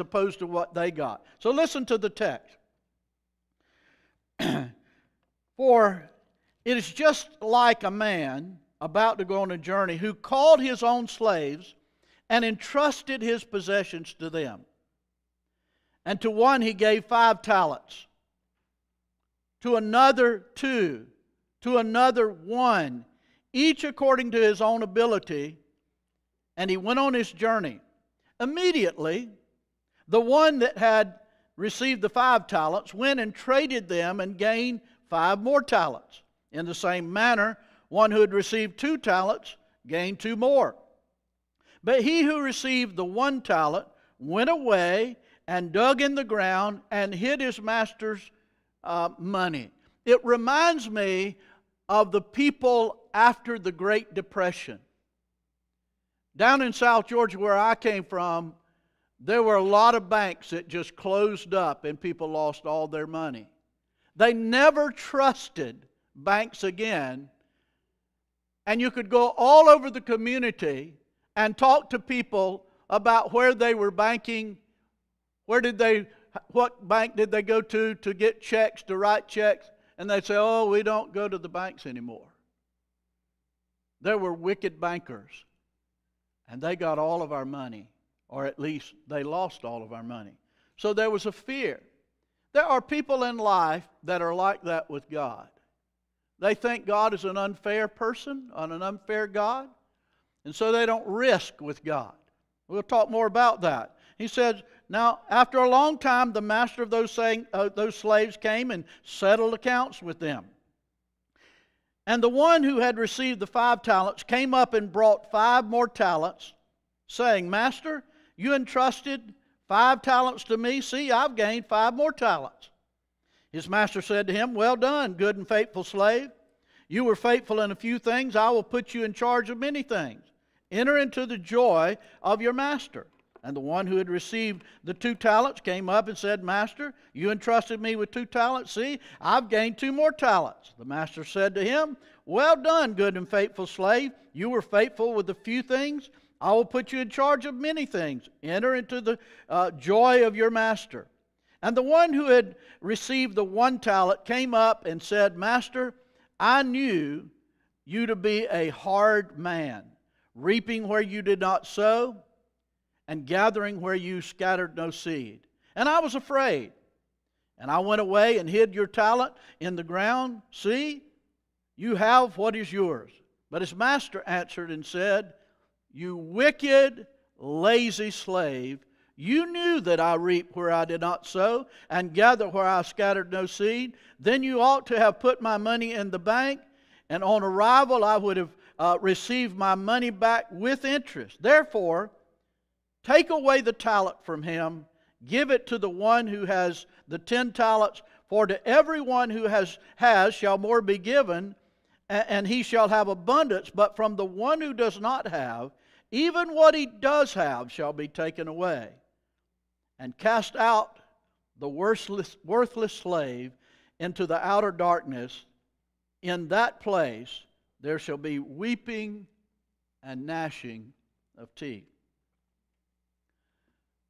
opposed to what they got. So listen to the text. For it is just like a man about to go on a journey who called his own slaves and entrusted his possessions to them. And to one he gave five talents, to another two, to another one, each according to his own ability. And he went on his journey. Immediately, the one that had received the five talents went and traded them and gained five more talents. In the same manner, one who had received two talents gained two more. But he who received the one talent went away and dug in the ground and hid his master's uh, money. It reminds me of the people after the Great Depression. Down in South Georgia, where I came from, there were a lot of banks that just closed up and people lost all their money. They never trusted banks again. And you could go all over the community and talk to people about where they were banking, where did they, what bank did they go to to get checks, to write checks, and they'd say, oh, we don't go to the banks anymore. There were wicked bankers, and they got all of our money, or at least they lost all of our money. So there was a fear. There are people in life that are like that with God. They think God is an unfair person, on an unfair God, and so they don't risk with God. We'll talk more about that. He says, Now, after a long time, the master of those, saying, uh, those slaves came and settled accounts with them. And the one who had received the five talents came up and brought five more talents, saying, Master, you entrusted five talents to me. See, I've gained five more talents. His master said to him, Well done, good and faithful slave. You were faithful in a few things, I will put you in charge of many things. Enter into the joy of your master. And the one who had received the two talents came up and said, Master, you entrusted me with two talents. See, I've gained two more talents. The master said to him, Well done, good and faithful slave. You were faithful with a few things. I will put you in charge of many things. Enter into the uh, joy of your master. And the one who had received the one talent came up and said, Master, I knew you to be a hard man, reaping where you did not sow, and gathering where you scattered no seed. And I was afraid. And I went away and hid your talent in the ground. See, you have what is yours. But his master answered and said, You wicked, lazy slave. You knew that I reap where I did not sow, and gather where I scattered no seed. Then you ought to have put my money in the bank, and on arrival I would have uh, received my money back with interest. Therefore, take away the talent from him, give it to the one who has the ten talents. For to everyone who has, has shall more be given, and, and he shall have abundance. But from the one who does not have, even what he does have shall be taken away and cast out the worthless, worthless slave into the outer darkness. In that place there shall be weeping and gnashing of teeth.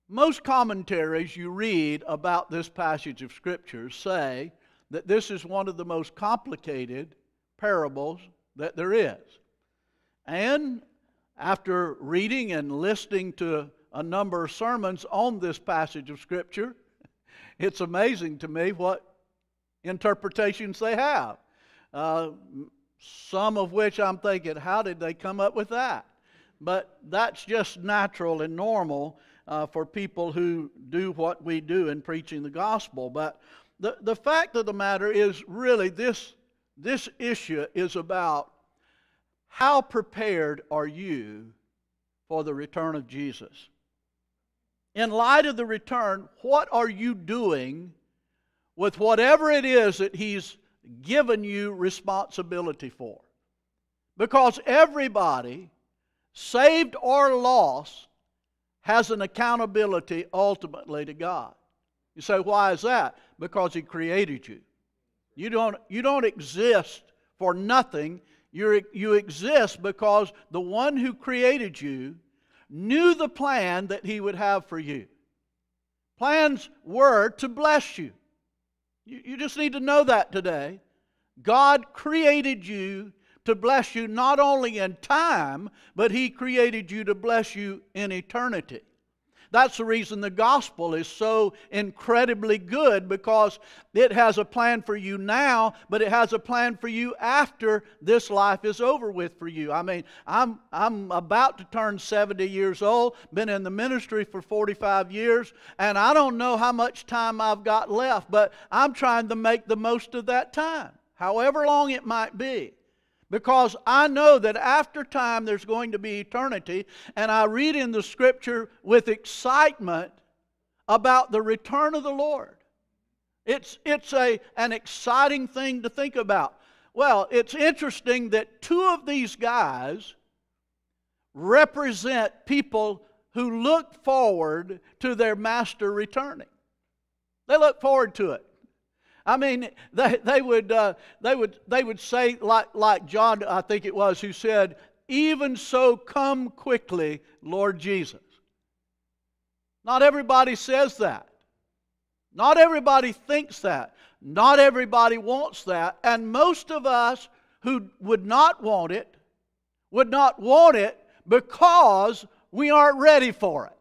Most commentaries you read about this passage of Scripture say that this is one of the most complicated parables that there is. And after reading and listening to a number of sermons on this passage of Scripture. It's amazing to me what interpretations they have. Uh, some of which I'm thinking, how did they come up with that? But that's just natural and normal uh, for people who do what we do in preaching the gospel. But the, the fact of the matter is, really, this, this issue is about how prepared are you for the return of Jesus? in light of the return, what are you doing with whatever it is that He's given you responsibility for? Because everybody, saved or lost, has an accountability ultimately to God. You say, why is that? Because He created you. You don't, you don't exist for nothing. You you exist because the one who created you knew the plan that he would have for you. Plans were to bless you. You, you just need to know that today. God created you to bless you not only in time, but He created you to bless you in eternity. That's the reason the gospel is so incredibly good because it has a plan for you now, but it has a plan for you after this life is over with for you. I mean, I'm, I'm about to turn 70 years old, been in the ministry for 45 years, and I don't know how much time I've got left, but I'm trying to make the most of that time, however long it might be because I know that after time there's going to be eternity, and I read in the scripture with excitement about the return of the Lord. It's, it's a, an exciting thing to think about. Well, it's interesting that two of these guys represent people who look forward to their master returning. They look forward to it. I mean, they, they, would, uh, they, would, they would say, like, like John, I think it was, who said, Even so, come quickly, Lord Jesus. Not everybody says that. Not everybody thinks that. Not everybody wants that. And most of us who would not want it would not want it because we aren't ready for it.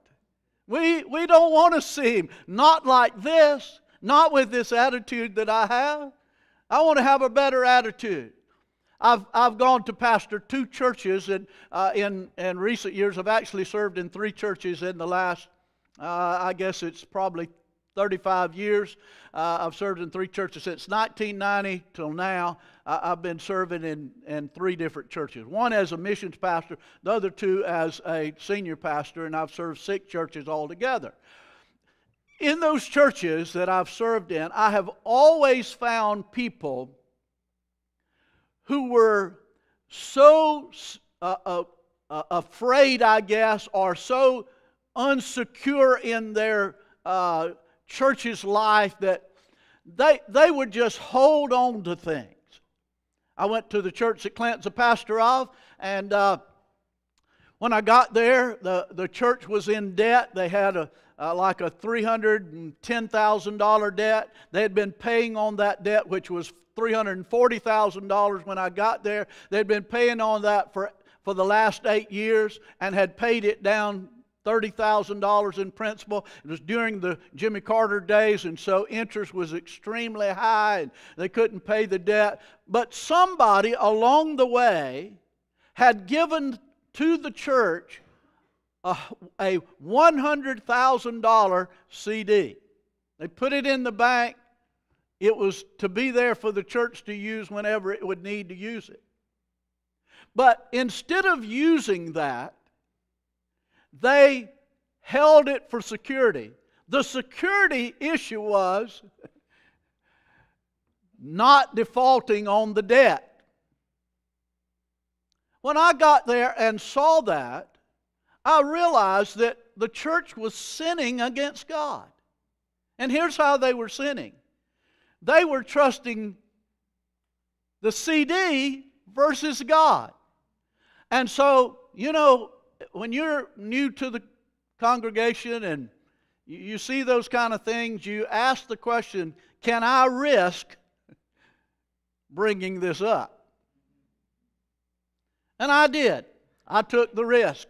We, we don't want to see him. Not like this. Not with this attitude that I have. I want to have a better attitude. I've, I've gone to pastor two churches in, uh, in, in recent years. I've actually served in three churches in the last, uh, I guess it's probably 35 years. Uh, I've served in three churches since 1990 till now. I've been serving in, in three different churches. One as a missions pastor, the other two as a senior pastor, and I've served six churches altogether in those churches that I've served in, I have always found people who were so uh, uh, uh, afraid, I guess, or so unsecure in their uh, church's life that they, they would just hold on to things. I went to the church that Clint's a pastor of, and uh, when I got there, the, the church was in debt. They had a, uh, like a $310,000 debt. They had been paying on that debt, which was $340,000 when I got there. They'd been paying on that for, for the last eight years and had paid it down $30,000 in principal. It was during the Jimmy Carter days, and so interest was extremely high, and they couldn't pay the debt. But somebody along the way had given to the church a, a $100,000 CD. They put it in the bank. It was to be there for the church to use whenever it would need to use it. But instead of using that, they held it for security. The security issue was not defaulting on the debt. When I got there and saw that, I realized that the church was sinning against God. And here's how they were sinning they were trusting the CD versus God. And so, you know, when you're new to the congregation and you see those kind of things, you ask the question can I risk bringing this up? And I did. I took the risk.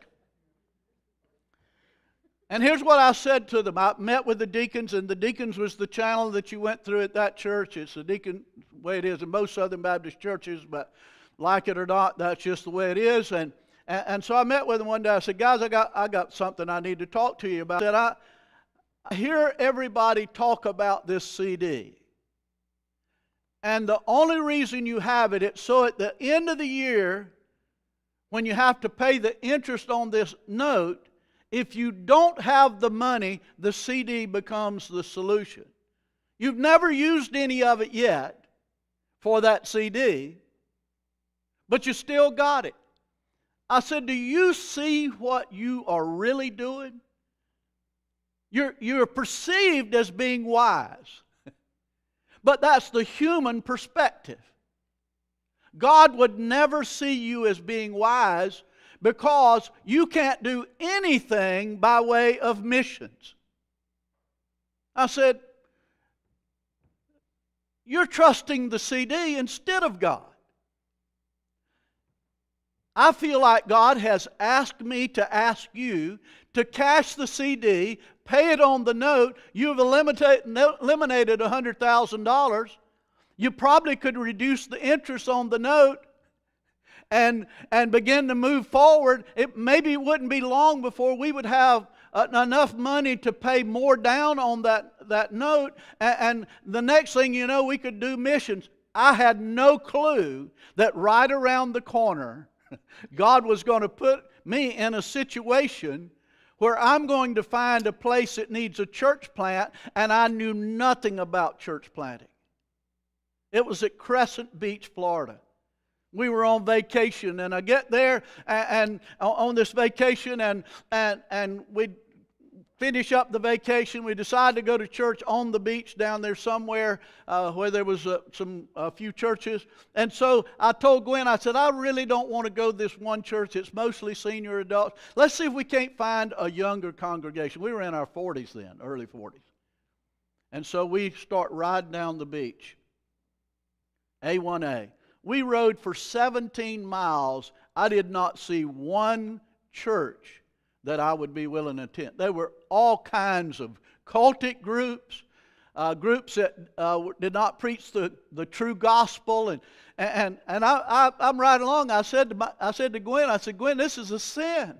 And here's what I said to them. I met with the deacons, and the deacons was the channel that you went through at that church. It's the deacon way it is in most Southern Baptist churches, but like it or not, that's just the way it is. And, and, and so I met with them one day. I said, guys, I got, I got something I need to talk to you about. I said, I, I hear everybody talk about this CD. And the only reason you have it, it's so at the end of the year, when you have to pay the interest on this note, if you don't have the money, the CD becomes the solution. You've never used any of it yet for that CD, but you still got it. I said, Do you see what you are really doing? You're, you're perceived as being wise, but that's the human perspective. God would never see you as being wise because you can't do anything by way of missions. I said, You're trusting the CD instead of God. I feel like God has asked me to ask you to cash the CD, pay it on the note. You've eliminated $100,000. You probably could reduce the interest on the note and, and begin to move forward. It maybe wouldn't be long before we would have uh, enough money to pay more down on that, that note. And, and the next thing you know, we could do missions. I had no clue that right around the corner, God was going to put me in a situation where I'm going to find a place that needs a church plant, and I knew nothing about church planting. It was at Crescent Beach, Florida. We were on vacation, and I get there and, and on this vacation, and and and we finish up the vacation. We decided to go to church on the beach down there somewhere uh, where there was uh, some a few churches. And so I told Gwen, I said, I really don't want to go to this one church. It's mostly senior adults. Let's see if we can't find a younger congregation. We were in our 40s then, early 40s. And so we start riding down the beach. A1A. We rode for 17 miles. I did not see one church that I would be willing to attend. There were all kinds of cultic groups, uh, groups that uh, did not preach the, the true gospel. And, and, and I, I, am right along. I said, to my, I said to Gwen, I said, Gwen, this is a sin.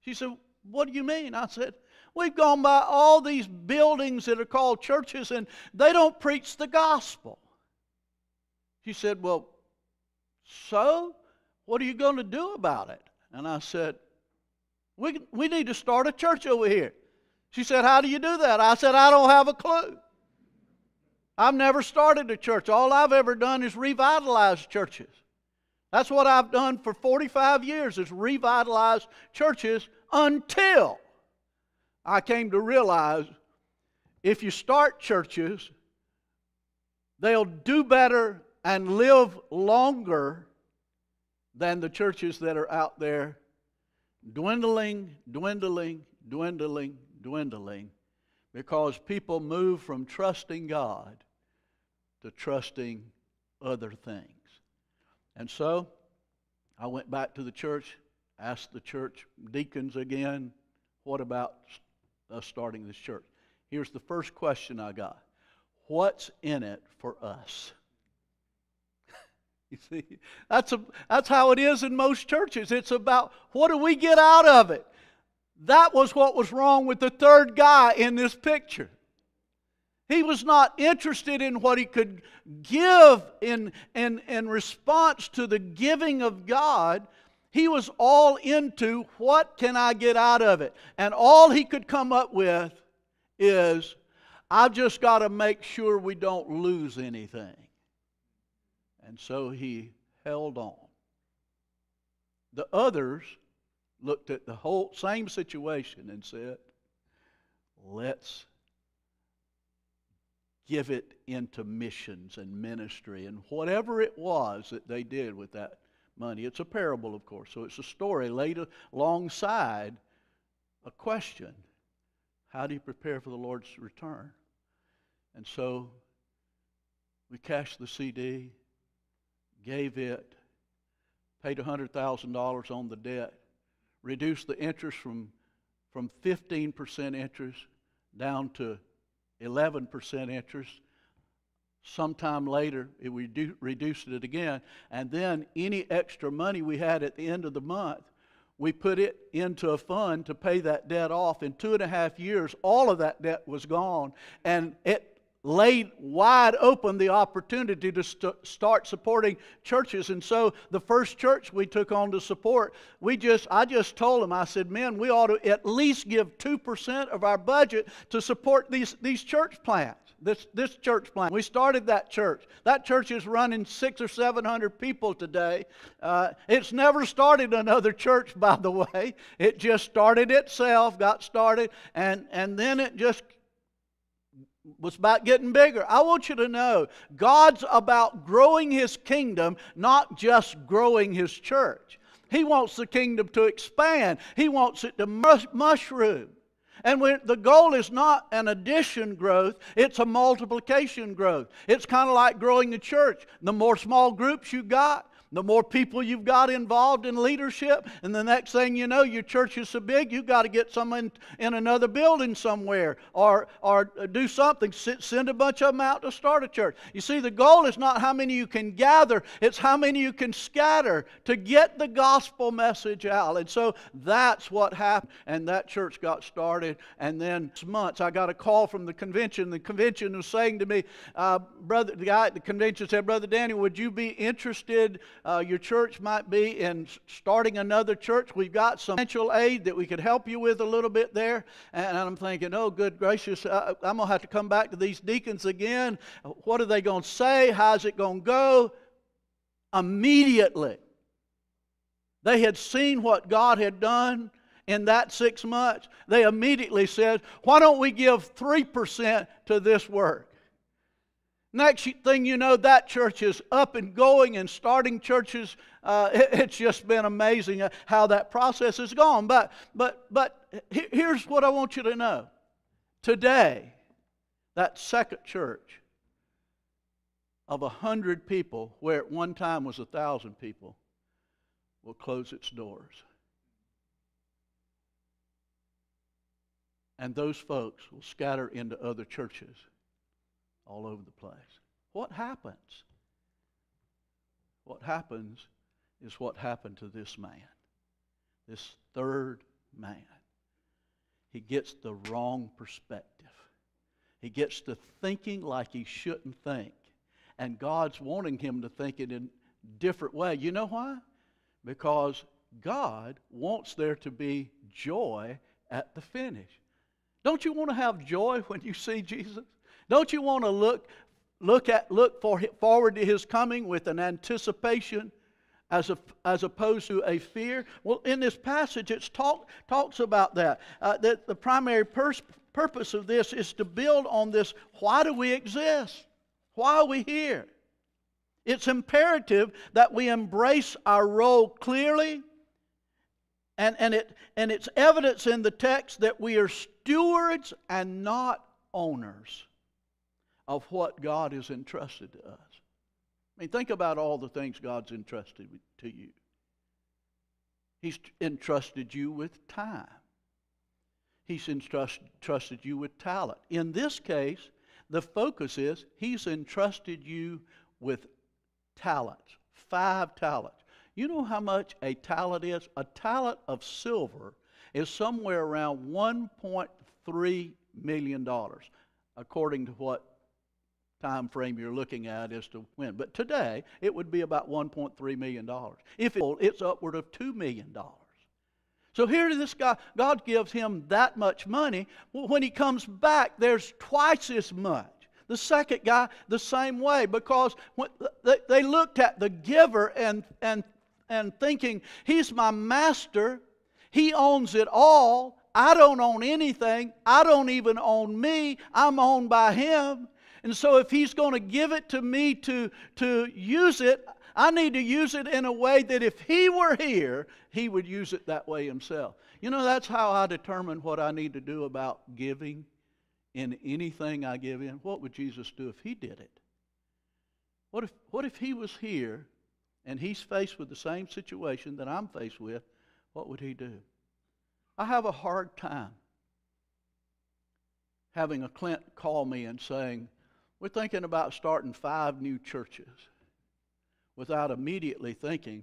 She said, What do you mean? I said, We've gone by all these buildings that are called churches and they don't preach the gospel. She said, Well, so what are you going to do about it? And I said, we, we need to start a church over here. She said, How do you do that? I said, I don't have a clue. I've never started a church. All I've ever done is revitalize churches. That's what I've done for 45 years is revitalize churches until I came to realize if you start churches, they'll do better and live longer than the churches that are out there dwindling, dwindling, dwindling, dwindling, because people move from trusting God to trusting other things. And so I went back to the church, asked the church deacons again, what about us starting this church? Here's the first question I got What's in it for us? You see, that's, a, that's how it is in most churches. It's about what do we get out of it? That was what was wrong with the third guy in this picture. He was not interested in what he could give in, in, in response to the giving of God. He was all into what can I get out of it? And all he could come up with is, I've just got to make sure we don't lose anything. And so he held on. The others looked at the whole same situation and said, let's give it into missions and ministry and whatever it was that they did with that money. It's a parable, of course, so it's a story laid alongside a question How do you prepare for the Lord's return? And so we cashed the CD gave it, paid $100,000 on the debt, reduced the interest from, from 15% interest down to 11% interest. Sometime later, it redu- reduced it again. And then any extra money we had at the end of the month, we put it into a fund to pay that debt off. In two and a half years, all of that debt was gone. And it laid wide open the opportunity to st- start supporting churches. And so the first church we took on to support we just i just told them i said men we ought to at least give 2% of our budget to support these, these church plants this, this church plant. We started that church. That church is running six or seven hundred people today. Uh, it's never started another church by the way. It just started itself got started and, and then it just was about getting bigger. I want you to know God's about growing His kingdom, not just growing His church. He wants the kingdom to expand, He wants it to mushroom. And when, the goal is not an addition growth, it's a multiplication growth. It's kind of like growing the church. The more small groups you got, the more people you've got involved in leadership, and the next thing you know, your church is so big, you've got to get someone in another building somewhere or, or do something. Send a bunch of them out to start a church. You see, the goal is not how many you can gather, it's how many you can scatter to get the gospel message out. And so that's what happened. And that church got started. And then months, I got a call from the convention. The convention was saying to me, uh, Brother, the guy at the convention said, Brother Daniel, would you be interested? Uh, your church might be in starting another church. We've got some financial aid that we could help you with a little bit there. And I'm thinking, oh, good gracious, uh, I'm going to have to come back to these deacons again. What are they going to say? How's it going to go? Immediately, they had seen what God had done in that six months. They immediately said, why don't we give 3% to this work? Next thing you know, that church is up and going and starting churches. Uh, it, it's just been amazing uh, how that process has gone. But, but, but here's what I want you to know. Today, that second church of a hundred people, where at one time was a thousand people, will close its doors. And those folks will scatter into other churches all over the place. What happens? What happens is what happened to this man, this third man. He gets the wrong perspective. He gets to thinking like he shouldn't think. And God's wanting him to think it in a different way. You know why? Because God wants there to be joy at the finish. Don't you want to have joy when you see Jesus? Don't you want to look, look, at, look for, forward to his coming with an anticipation as, a, as opposed to a fear? Well, in this passage, it talk, talks about that. Uh, that the primary pers- purpose of this is to build on this why do we exist? Why are we here? It's imperative that we embrace our role clearly. And, and, it, and it's evidence in the text that we are stewards and not owners of what God has entrusted to us. I mean, think about all the things God's entrusted to you. He's entrusted you with time. He's entrusted you with talent. In this case, the focus is He's entrusted you with talents, five talents. You know how much a talent is? A talent of silver is somewhere around $1.3 million, according to what time frame you're looking at as to when. But today, it would be about $1.3 million. If it's upward of $2 million. So here this guy, God gives him that much money. When he comes back, there's twice as much. The second guy, the same way, because they looked at the giver and, and, and thinking, he's my master, he owns it all. I don't own anything. I don't even own me. I'm owned by him. And so if he's going to give it to me to, to use it, I need to use it in a way that if he were here, he would use it that way himself. You know, that's how I determine what I need to do about giving in anything I give in. What would Jesus do if he did it? What if, what if he was here and he's faced with the same situation that I'm faced with? What would he do? I have a hard time having a Clint call me and saying, we're thinking about starting five new churches without immediately thinking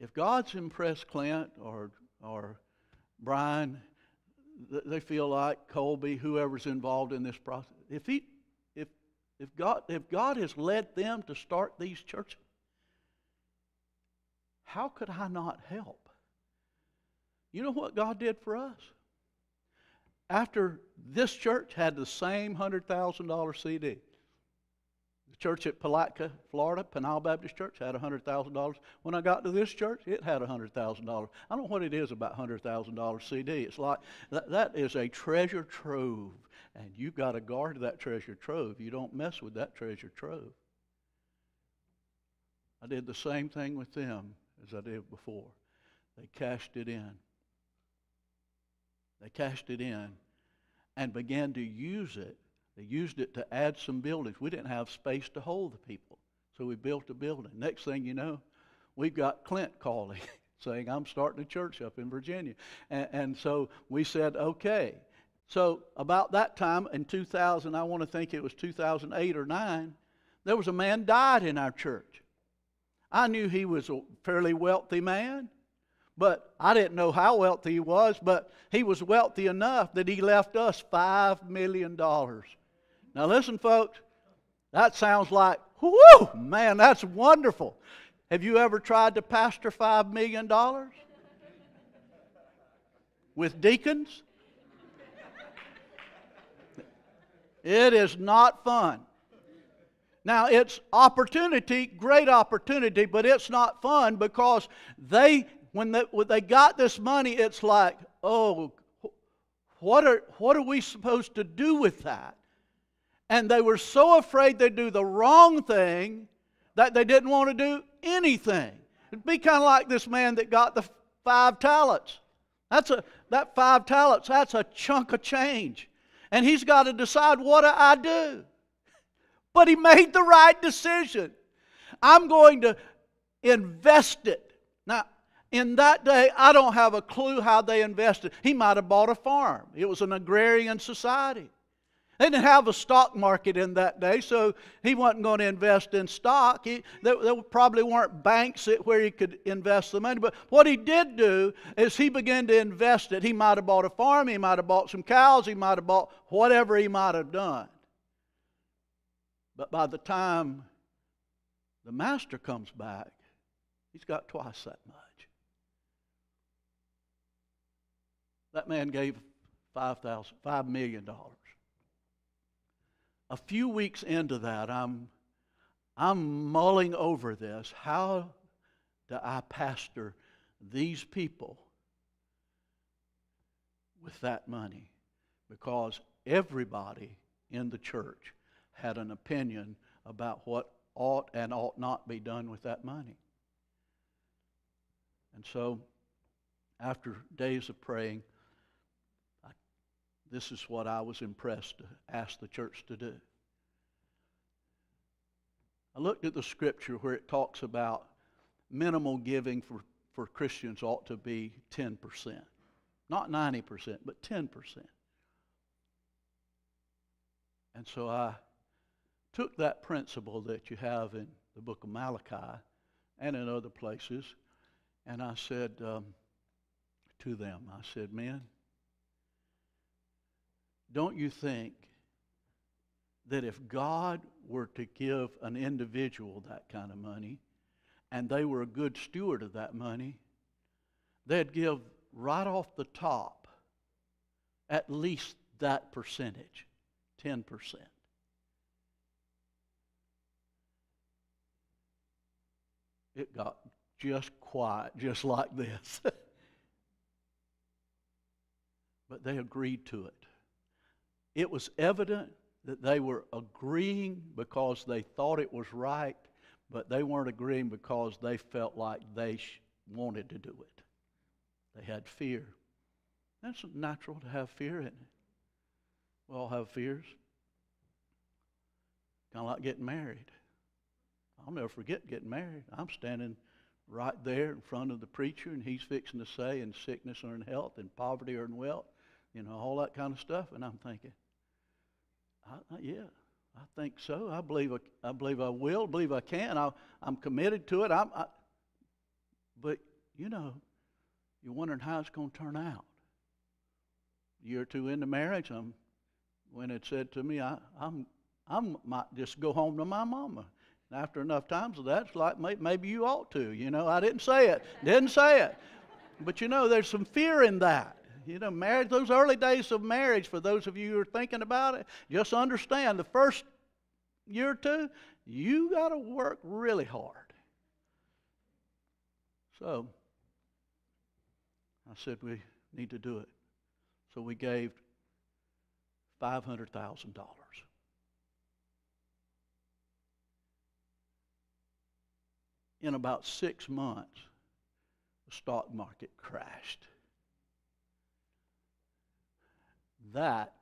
if God's impressed Clint or, or Brian, they feel like Colby, whoever's involved in this process, if, he, if, if, God, if God has led them to start these churches, how could I not help? You know what God did for us? After this church had the same $100,000 CD. The church at Palatka, Florida, Peniel Baptist Church, had $100,000. When I got to this church, it had $100,000. I don't know what it is about $100,000 CD. It's like that, that is a treasure trove, and you've got to guard that treasure trove. You don't mess with that treasure trove. I did the same thing with them as I did before. They cashed it in. They cashed it in and began to use it. They used it to add some buildings. We didn't have space to hold the people, so we built a building. Next thing you know, we've got Clint calling, saying, I'm starting a church up in Virginia. And, and so we said, okay. So about that time in 2000, I want to think it was 2008 or 9, there was a man died in our church. I knew he was a fairly wealthy man, but I didn't know how wealthy he was, but he was wealthy enough that he left us $5 million. Now, listen, folks, that sounds like, whoo, man, that's wonderful. Have you ever tried to pastor $5 million? With deacons? It is not fun. Now, it's opportunity, great opportunity, but it's not fun because they, when they, when they got this money, it's like, oh, what are, what are we supposed to do with that? And they were so afraid they'd do the wrong thing that they didn't want to do anything. It'd be kind of like this man that got the five talents. That's a, that five talents, that's a chunk of change. And he's got to decide what do I do? But he made the right decision. I'm going to invest it. In that day, I don't have a clue how they invested. He might have bought a farm, it was an agrarian society. They didn't have a stock market in that day, so he wasn't going to invest in stock. He, there, there, probably weren't banks where he could invest the money. But what he did do is he began to invest it. He might have bought a farm, he might have bought some cows, he might have bought whatever he might have done. But by the time the master comes back, he's got twice that much. That man gave $5, $5 million. A few weeks into that, I'm, I'm mulling over this. How do I pastor these people with that money? Because everybody in the church had an opinion about what ought and ought not be done with that money. And so, after days of praying, this is what I was impressed to ask the church to do. I looked at the scripture where it talks about minimal giving for, for Christians ought to be 10%. Not 90%, but 10%. And so I took that principle that you have in the book of Malachi and in other places, and I said um, to them, I said, Men, don't you think that if God were to give an individual that kind of money, and they were a good steward of that money, they'd give right off the top at least that percentage 10%. it got just quiet, just like this. but they agreed to it. It was evident that they were agreeing because they thought it was right, but they weren't agreeing because they felt like they sh- wanted to do it. They had fear. That's natural to have fear, isn't it? We all have fears. Kind of like getting married. I'll never forget getting married. I'm standing right there in front of the preacher, and he's fixing to say, in sickness or in health, in poverty or in wealth, you know, all that kind of stuff. And I'm thinking, I, I, yeah, I think so. I believe I, I believe I will. believe I can. I, I'm committed to it. I'm, I, but you know, you're wondering how it's going to turn out. A year or two into marriage, I'm, when it said to me, I, I'm, I might just go home to my mama after enough times of that, it's like maybe you ought to. You know, I didn't say it. Didn't say it. But you know, there's some fear in that. You know, marriage, those early days of marriage, for those of you who are thinking about it, just understand the first year or two, you got to work really hard. So, I said we need to do it. So we gave $500,000. in about six months, the stock market crashed. That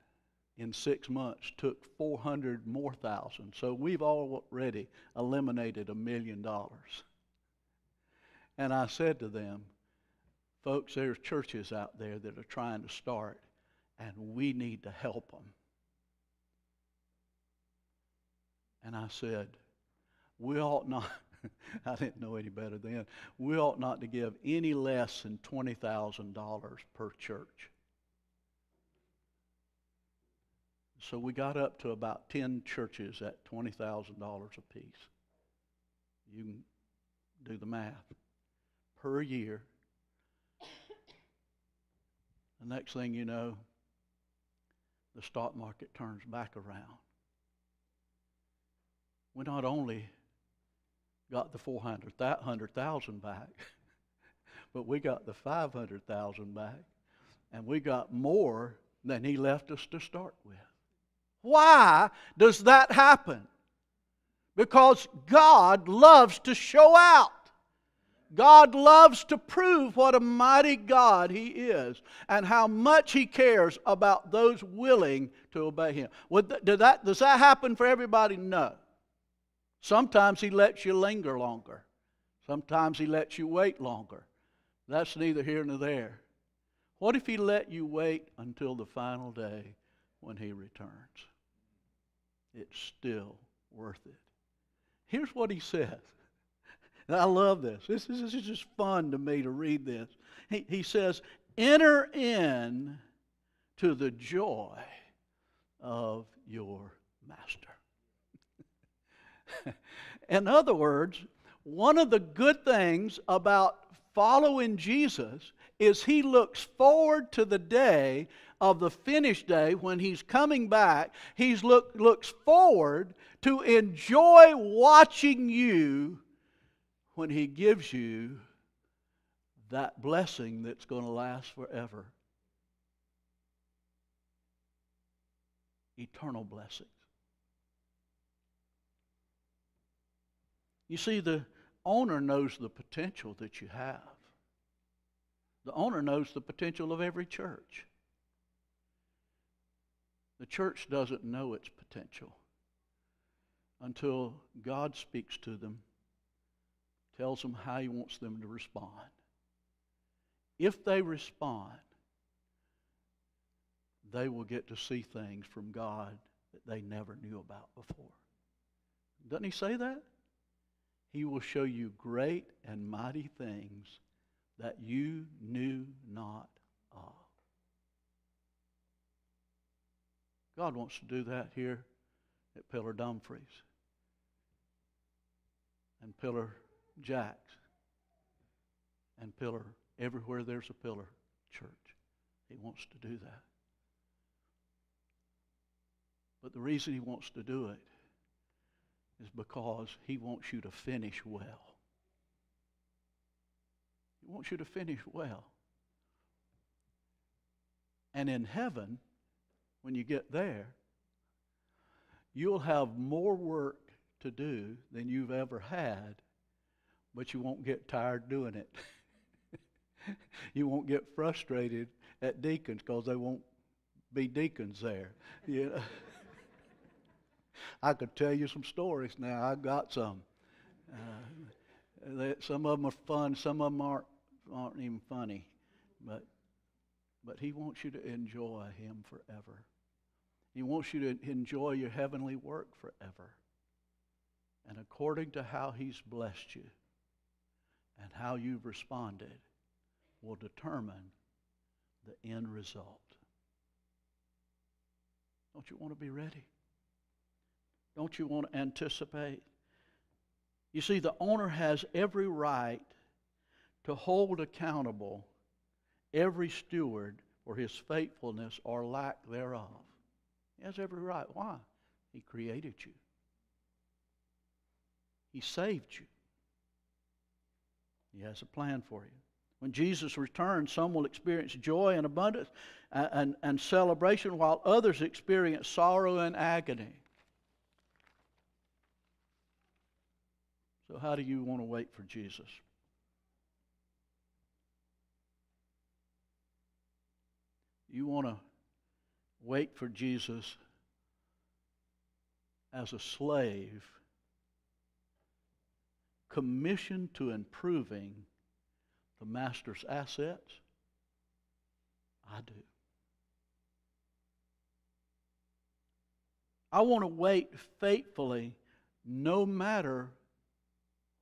in six months took 400 more thousand. So we've already eliminated a million dollars. And I said to them, folks, there's churches out there that are trying to start, and we need to help them. And I said, we ought not, I didn't know any better then, we ought not to give any less than $20,000 per church. So we got up to about 10 churches at $20,000 apiece. You can do the math. Per year. The next thing you know, the stock market turns back around. We not only got the 400,000 back, but we got the 500,000 back, and we got more than he left us to start with. Why does that happen? Because God loves to show out. God loves to prove what a mighty God He is and how much He cares about those willing to obey Him. that, does that happen for everybody? No. Sometimes He lets you linger longer, sometimes He lets you wait longer. That's neither here nor there. What if He let you wait until the final day when He returns? It's still worth it. Here's what He says. And I love this. This is, this is just fun to me to read this. He, he says, Enter in to the joy of your master. in other words, one of the good things about following Jesus is he looks forward to the day of the finished day when he's coming back. He look, looks forward to enjoy watching you when he gives you that blessing that's going to last forever. Eternal blessing. You see, the owner knows the potential that you have. The owner knows the potential of every church. The church doesn't know its potential until God speaks to them, tells them how He wants them to respond. If they respond, they will get to see things from God that they never knew about before. Doesn't He say that? He will show you great and mighty things that you knew not of. God wants to do that here at Pillar Dumfries and Pillar Jacks and Pillar everywhere there's a pillar church. He wants to do that. But the reason he wants to do it is because he wants you to finish well. He wants you to finish well. And in heaven, when you get there, you'll have more work to do than you've ever had, but you won't get tired doing it. you won't get frustrated at deacons because they won't be deacons there. You know? I could tell you some stories now. I've got some. Uh, some of them are fun. Some of them aren't aren't even funny, but but He wants you to enjoy Him forever. He wants you to enjoy your heavenly work forever. And according to how He's blessed you and how you've responded, will determine the end result. Don't you want to be ready? Don't you want to anticipate? You see, the owner has every right to hold accountable every steward for his faithfulness or lack thereof. He has every right. Why? He created you, He saved you, He has a plan for you. When Jesus returns, some will experience joy and abundance and, and, and celebration, while others experience sorrow and agony. So, how do you want to wait for Jesus? You want to wait for Jesus as a slave commissioned to improving the master's assets? I do. I want to wait faithfully no matter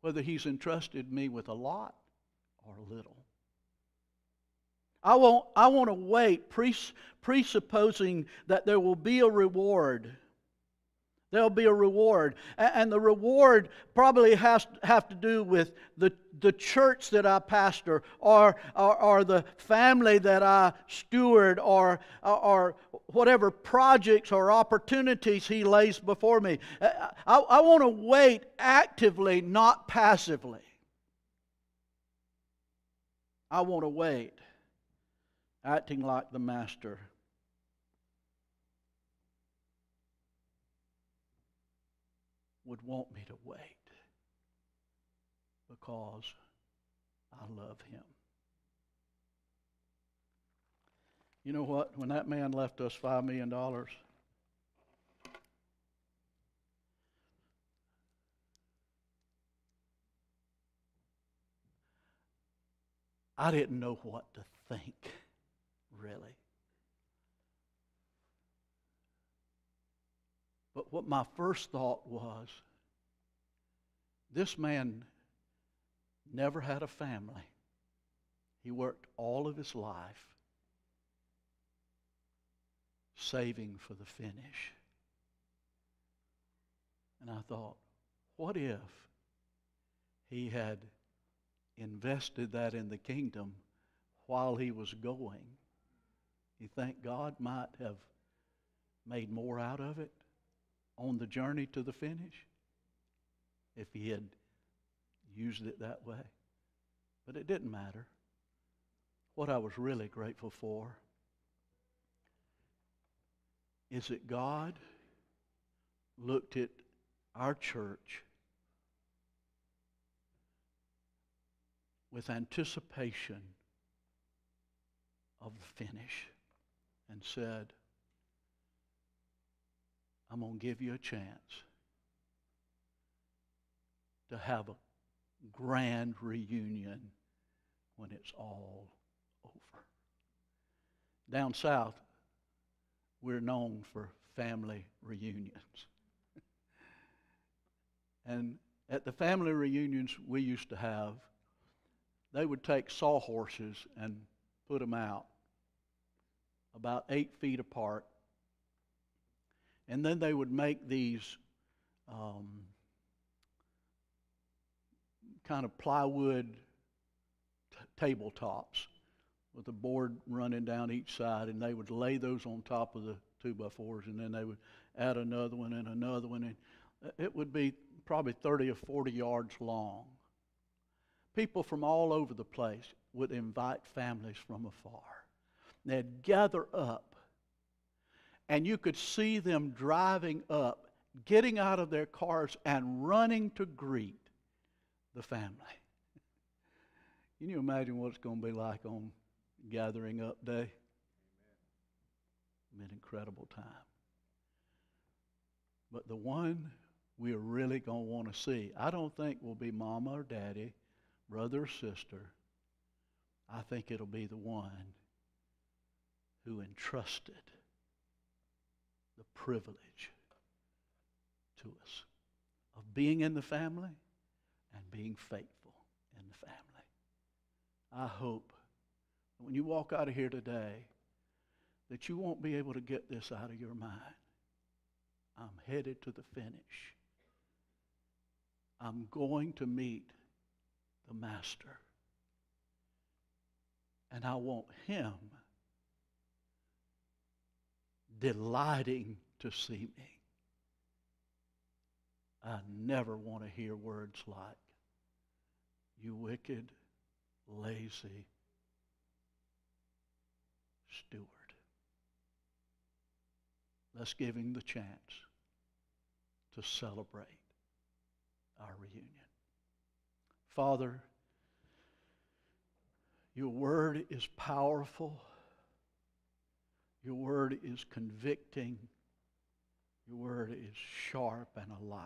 whether he's entrusted me with a lot or a little. I, want I want to wait, presupposing that there will be a reward There'll be a reward. And the reward probably has have to do with the, the church that I pastor or, or, or the family that I steward or, or whatever projects or opportunities He lays before me. I, I want to wait actively, not passively. I want to wait, acting like the Master. would want me to wait because I love him. You know what? When that man left us $5 million, I didn't know what to think, really. But what my first thought was this man never had a family. He worked all of his life saving for the finish. And I thought, what if he had invested that in the kingdom while he was going? You think God might have made more out of it? on the journey to the finish if he had used it that way. But it didn't matter. What I was really grateful for is that God looked at our church with anticipation of the finish and said, I'm going to give you a chance to have a grand reunion when it's all over. Down south, we're known for family reunions. and at the family reunions we used to have, they would take sawhorses and put them out about eight feet apart and then they would make these um, kind of plywood t- tabletops with a board running down each side, and they would lay those on top of the two by fours, and then they would add another one and another one, and it would be probably 30 or 40 yards long. People from all over the place would invite families from afar. They'd gather up and you could see them driving up, getting out of their cars, and running to greet the family. Can you imagine what it's going to be like on gathering up day? An incredible time. But the one we are really going to want to see, I don't think will be mama or daddy, brother or sister. I think it'll be the one who entrusted the privilege to us of being in the family and being faithful in the family. I hope when you walk out of here today, that you won't be able to get this out of your mind. I'm headed to the finish. I'm going to meet the Master. And I want him delighting to see me. I never want to hear words like, you wicked, lazy steward. Let's give him the chance to celebrate our reunion. Father, your word is powerful. Your word is convicting. Your word is sharp and alive.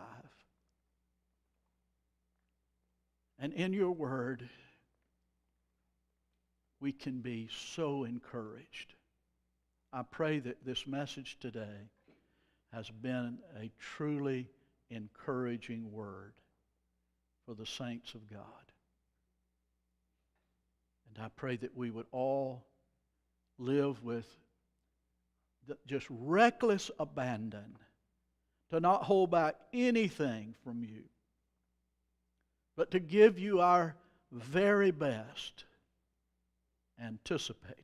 And in your word, we can be so encouraged. I pray that this message today has been a truly encouraging word for the saints of God. And I pray that we would all live with just reckless abandon to not hold back anything from you, but to give you our very best, anticipating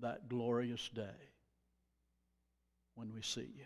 that glorious day when we see you.